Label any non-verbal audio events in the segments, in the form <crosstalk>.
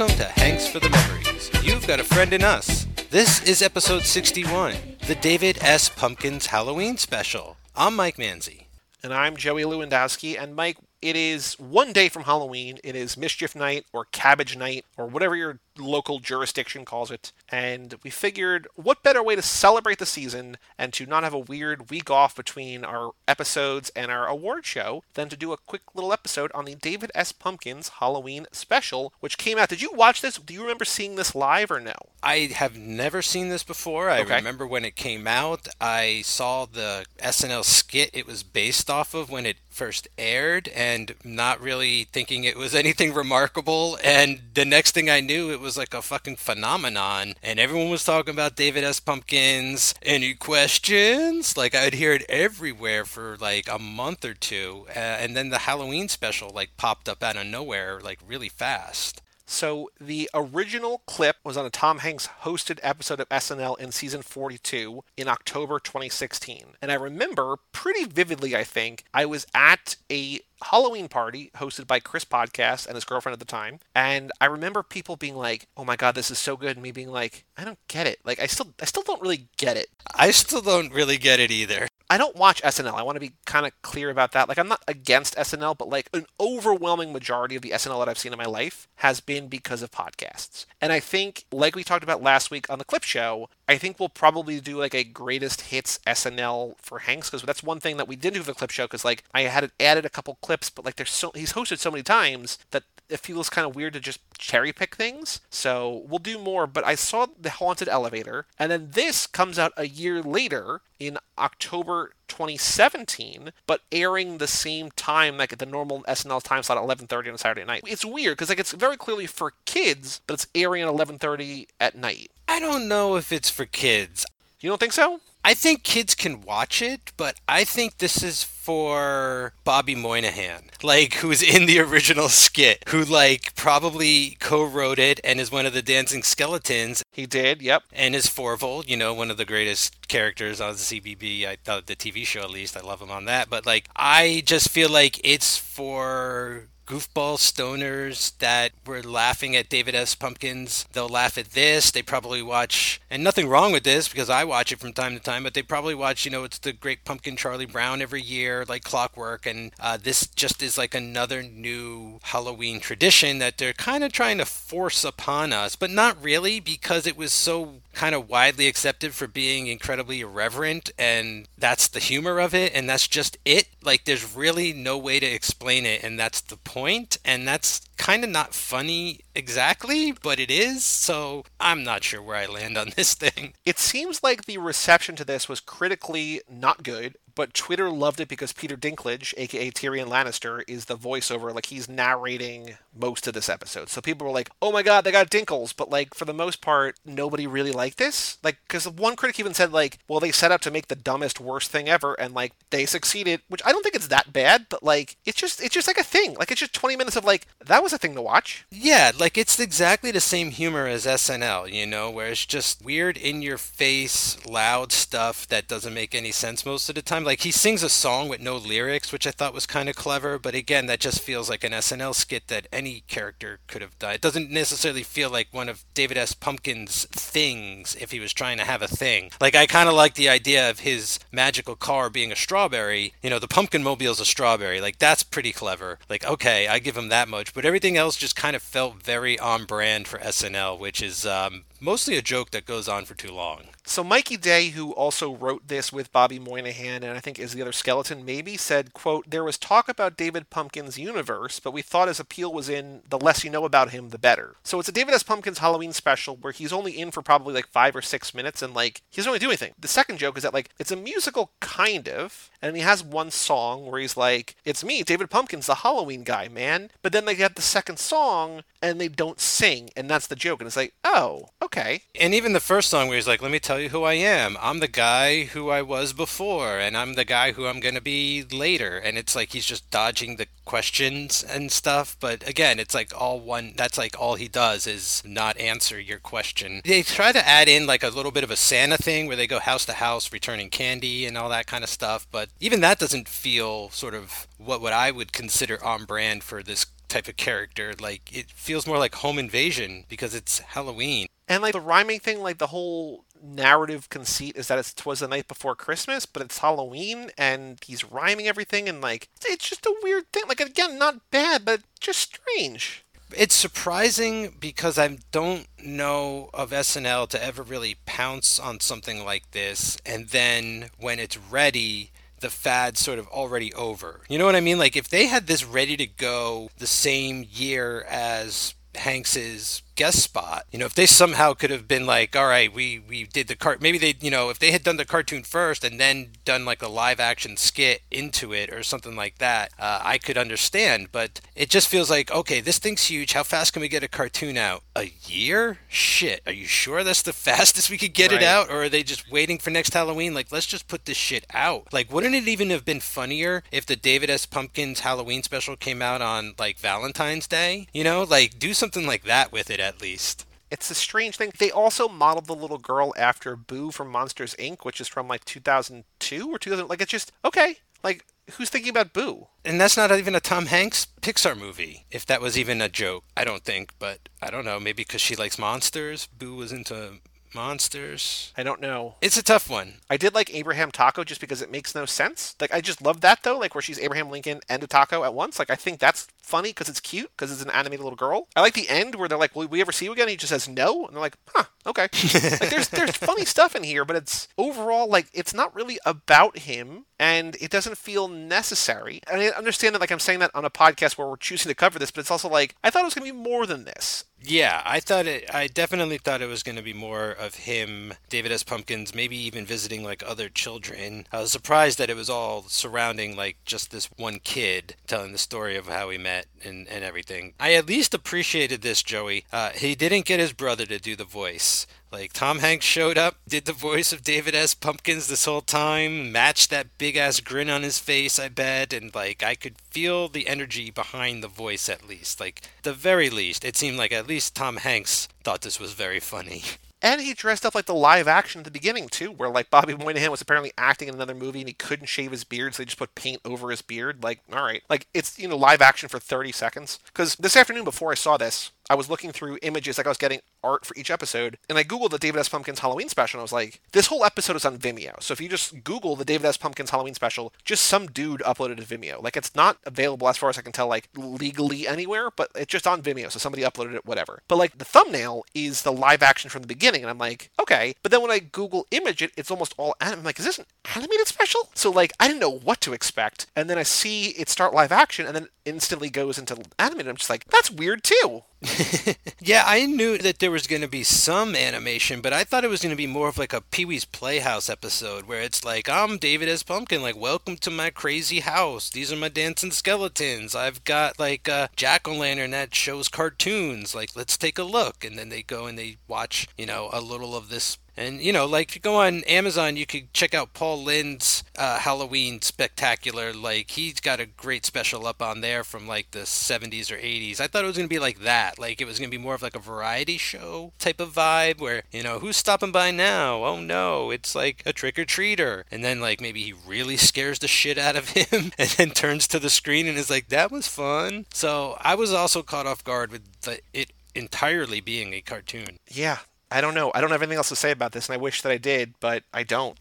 Welcome to Hanks for the Memories. You've got a friend in us. This is episode 61, the David S. Pumpkins Halloween special. I'm Mike Manzi. And I'm Joey Lewandowski. And Mike, it is one day from Halloween. It is Mischief Night or Cabbage Night or whatever your local jurisdiction calls it. And we figured what better way to celebrate the season and to not have a weird week off between our episodes and our award show than to do a quick little episode on the David S. Pumpkins Halloween special, which came out. Did you watch this? Do you remember seeing this live or no? I have never seen this before. I Okay. remember when it came out. I saw the SNL skit it was based off of when it first aired and not really thinking it was <laughs> anything remarkable. And the next thing I knew, it was like a fucking phenomenon. And everyone was talking about David S. Pumpkins. Any questions? Like I'd hear it everywhere for like a month or two. Uh, and then the Halloween special like popped up out of nowhere like really fast. So the original clip was on a Tom Hanks hosted episode of SNL in season 42 in October 2016. And I remember pretty vividly, I think, I was at a Halloween party hosted by Chris Podcast and his girlfriend at the time. And I remember people being like, "Oh my god, this is so good." And me being like, "I don't get it. Like I still I still don't really get it." I still don't really get it either. I don't watch SNL. I want to be kind of clear about that. Like, I'm not against SNL, but like an overwhelming majority of the SNL that I've seen in my life has been because of podcasts. And I think, like we talked about last week on the clip show, I think we'll probably do like a greatest hits SNL for Hanks because that's one thing that we did do the clip show. Because like I had added a couple clips, but like there's so he's hosted so many times that it feels kind of weird to just cherry pick things. So we'll do more. But I saw the haunted elevator, and then this comes out a year later in October 2017, but airing the same time like at the normal SNL time slot at 11:30 on a Saturday night. It's weird because like it's very clearly for kids, but it's airing at 11:30 at night. I don't know if it's for kids. You don't think so? I think kids can watch it, but I think this is for Bobby Moynihan, like who's in the original skit, who like probably co-wrote it and is one of the dancing skeletons, He did. Yep. and is Forval, you know, one of the greatest characters on the CBB, I thought the TV show at least. I love him on that, but like I just feel like it's for goofball stoners that were laughing at David S. Pumpkins. They'll laugh at this. They probably watch, and nothing wrong with this because I watch it from time to time, but they probably watch, you know, it's the Great Pumpkin Charlie Brown every year, like clockwork. And uh, this just is like another new Halloween tradition that they're kind of trying to force upon us, but not really because it was so kind of widely accepted for being incredibly irreverent and that's the humor of it and that's just it. Like there's really no way to explain it and that's the point and that's kind of not funny exactly but it is so i'm not sure where i land on this <laughs> thing. It seems like the reception to this was critically not good, but Twitter loved it because Peter Dinklage, aka Tyrion Lannister, is the voiceover. Like he's narrating most of this episode. So people were like, "Oh my god, they got Dinkles!" But like for the most part, nobody really liked this. Like because one critic even said like, "Well, they set out to make the dumbest, worst thing ever, and like they succeeded." Which I don't think it's that bad, but like it's just it's just like a thing. Like it's just 20 minutes of like that was a thing to watch. Yeah, like it's exactly the same humor as SNL, you know, where it's just weird in your face, loud stuff that doesn't make any sense most of the time. Like he sings a song with no lyrics, which I thought was kind of clever, but again, that just feels like an SNL skit that any character could have done. It doesn't necessarily feel like one of David S. Pumpkin's things if he was trying to have a thing. Like I kind of like the idea of his magical car being a strawberry. You know, the pumpkin mobile is a strawberry. Like that's pretty clever. Like okay, I give him that much, but everything else just kind of felt very on brand for SNL, which is um, mostly a joke that goes on for too long. So Mikey Day, who also wrote this with Bobby Moynihan and I think is the other skeleton, maybe said, "quote There was talk about David Pumpkin's universe, but we thought his appeal was in the less you know about him, the better." So it's a David S. Pumpkins Halloween special where he's only in for probably like five or six minutes, and like he doesn't really do anything. The second joke is that like it's a musical kind of, and he has one song where he's like, "It's me, David Pumpkins, the Halloween guy, man." But then they have the second song and they don't sing, and that's the joke, and it's like, "Oh, okay." And even the first song where he's like, "Let me tell you who I am. I'm the guy who I was before, and I'm the guy who I'm gonna be later." And it's like he's just dodging the questions and stuff. But again, it's like all one. That's like all he does is not answer your question. They try to add in like a little bit of a Santa thing where they go house to house returning candy and all that kind of stuff. But even that doesn't feel sort of what what I would consider on brand for this type of character. Like it feels more like home invasion because it's Halloween. And like the rhyming thing, like the whole narrative conceit is that it's twas the night before Christmas, but it's Halloween and he's rhyming everything and like it's just a weird thing. Like again, not bad, but just strange. It's surprising because I don't know of SNL to ever really pounce on something like this and then when it's ready the fad's sort of already over. You know what I mean? Like if they had this ready to go the same year as Hanks's guest spot. You know, if they somehow could have been like, all right, we we did the cart, maybe they, you know, if they had done the cartoon first and then done like a live action skit into it or something like that, uh, I could understand. But it just feels like, okay, this thing's huge. How fast can we get a cartoon out? A year? Shit. Are you sure that's the <laughs> fastest we could get right. it out, or are they just waiting for next Halloween? Like, let's just put this shit out. Like, wouldn't it even have been funnier if the David S. Pumpkins Halloween special came out on like Valentine's Day? You know, like do something like that with it at least. It's a strange thing. They also modeled the little girl after Boo from Monsters Inc., which is from like 2002 or 2000. Like, it's just, okay. Like, who's thinking about Boo? And that's not even a Tom Hanks Pixar movie, if that was even a joke. I don't think, but I don't know. Maybe because she likes monsters. Boo was into monsters. I don't know. It's a tough one. I did like Abraham Taco just because it makes no sense. Like I just love that though, like where she's Abraham Lincoln and a taco at once. Like I think that's funny because it's cute because it's an animated little girl. I like the end where they're like, "Will we ever see you again?" And he just says no, and they're like, "Huh, okay." like there's <laughs> there's funny stuff in here, but it's overall like it's not really about him and it doesn't feel necessary. And I understand that like I'm saying that on a podcast where we're choosing to cover this, but it's also like I thought it was going to be more than this. Yeah, I thought it. I definitely thought it was going to be more of him, David S. Pumpkins, maybe even visiting like other children. I was surprised that it was all surrounding like just this one kid telling the story of how he met and, and everything. I at least appreciated this, Joey. Uh, he didn't get his brother to do the voice. Like Tom Hanks showed up, did the voice of David S. Pumpkins this whole time, matched that big ass grin on his face, I bet, and like I could feel the energy behind the voice at least. Like the very least, it seemed like at least Tom Hanks thought this was very funny. And he dressed up like the live action at the beginning too, where like Bobby Moynihan was apparently acting in another movie and he couldn't shave his beard, so they just put paint over his beard. Like, all right, like it's you know live action for 30 seconds. Because this afternoon before I saw this, I was looking through images, like I was getting art for each episode, and I googled the David S. Pumpkins Halloween special, and I was like, this whole episode is on Vimeo. So if you just Google the David S. Pumpkins Halloween special, just some dude uploaded to Vimeo. Like it's not available as far as I can tell, like legally anywhere, but it's just on Vimeo. So somebody uploaded it, whatever. But like the thumbnail is the live action from the beginning, and I'm like, okay. But then when I Google image it, it's almost all anim- I'm like, is this an animated special? So like I didn't know what to expect, and then I see it start live action, and then instantly goes into animated. I'm just like, that's weird too. <laughs> yeah, I knew that there was going to be some animation, but I thought it was going to be more of like a Pee Wee's Playhouse episode where it's like, I'm David S. Pumpkin, like, welcome to my crazy house. These are my dancing skeletons. I've got like uh, a jack o' lantern that shows cartoons. Like, let's take a look. And then they go and they watch, you know, a little of this and you know, like if you go on Amazon, you could check out Paul Lynde's uh, Halloween Spectacular. Like he's got a great special up on there from like the 70s or 80s. I thought it was gonna be like that. Like it was gonna be more of like a variety show type of vibe, where you know who's stopping by now? Oh no, it's like a trick or treater. And then like maybe he really scares the shit out of <laughs> him, and then turns to the screen and is like, "That was fun." So I was also caught off guard with the, it entirely being a cartoon. Yeah, I don't know. I don't have anything else to say about this, and I wish that I did, but I don't.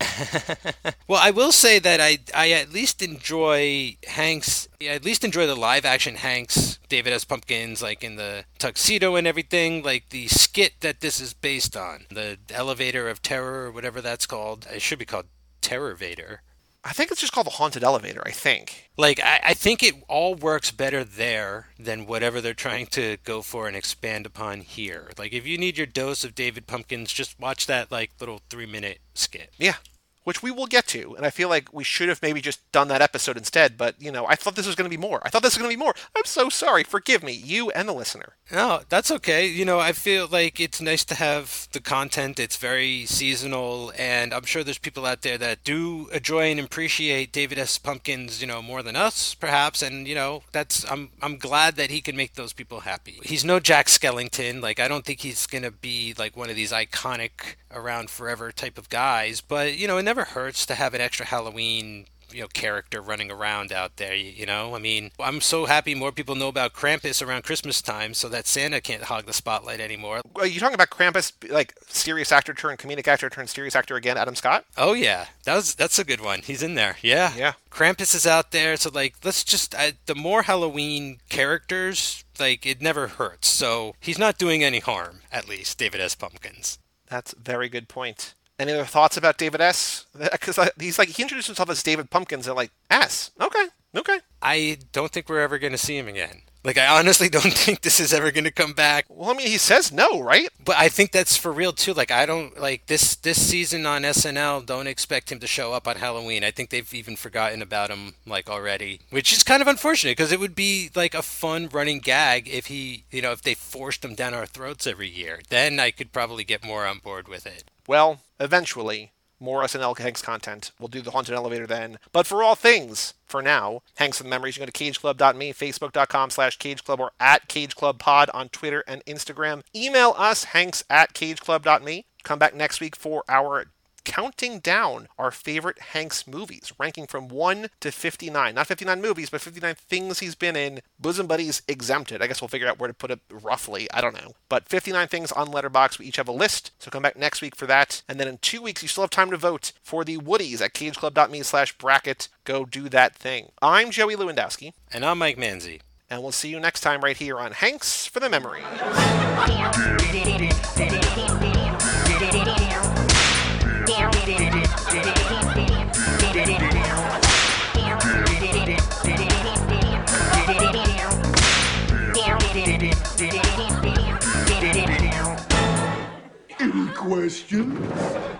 <laughs> well, I will say that I I at least enjoy Hanks. I at least enjoy the live action Hanks, David S. Pumpkins, like in the tuxedo and everything. Like the skit that this is based on, the elevator of terror, or whatever that's called. It should be called Terror Vader. I think it's just called the haunted elevator. I think. Like I, I, think it all works better there than whatever they're trying to go for and expand upon here. Like if you need your dose of David Pumpkins, just watch that like little three minute skit. Yeah, which we will get to. And I feel like we should have maybe just done that episode instead. But, you know, I thought this was going to be more. I thought this was going to be more. I'm so sorry. Forgive me, you and the listener. No, that's okay. You know, I feel like it's nice to have the content. It's very seasonal. And I'm sure there's people out there that do enjoy and appreciate David S. Pumpkins, you know, more than us, perhaps. And, you know, that's, I'm, I'm glad that he can make those people happy. He's no Jack Skellington. Like, I don't think he's going to be like one of these iconic around forever type of guys. But, you know, it never hurts to have an extra Halloween you know character running around out there. You, you know, I mean, I'm so happy more people know about Krampus around Christmas time, so that Santa can't hog the spotlight anymore. Are you talking about Krampus, like serious actor turned comedic actor turned serious actor again, Adam Scott? Oh yeah, that was that's a good one. He's in there. Yeah, Yeah. Krampus is out there, so like let's just uh, the more Halloween characters, like it never hurts. So he's not doing any harm, at least David S. Pumpkins. That's a very good point. Any other thoughts about David S? <laughs> Because uh, he's like he introduced himself as David Pumpkins and like S. Okay, okay. I don't think we're ever going to see him again. Like I honestly <laughs> don't think this is ever going to come back. Well, I mean, he says no, right? But I think that's for real too. Like I don't like this this season on SNL. Don't expect him to show up on Halloween. I think they've even forgotten about him like already, which is kind of unfortunate because it would be like a fun running gag if he, you know, if they forced him down our throats every year. Then I could probably get more on board with it. Well, eventually, more SNL Hanks content. We'll do the Haunted Elevator then. But for all things, for now, Hanks the Memories, you can go to cageclub.me, facebook.com slash cageclub, or at cageclubpod on Twitter and Instagram. Email us, hanks at cageclub.me. Come back next week for our counting down our favorite Hanks movies, ranking from 1 to 59. Not 59 movies, but 59 things he's been in. Bosom Buddies exempted. I guess we'll figure out where to put it roughly. I don't know. But 59 things on Letterboxd. We each have a list, so come back next week for that. And then in two weeks, you still have time to vote for the Woodies at cageclub.me slash bracket. Go do that thing. I'm Joey Lewandowski, And I'm Mike Manzi. and we'll see you next time right here on Hanks for the Memory. Any questions?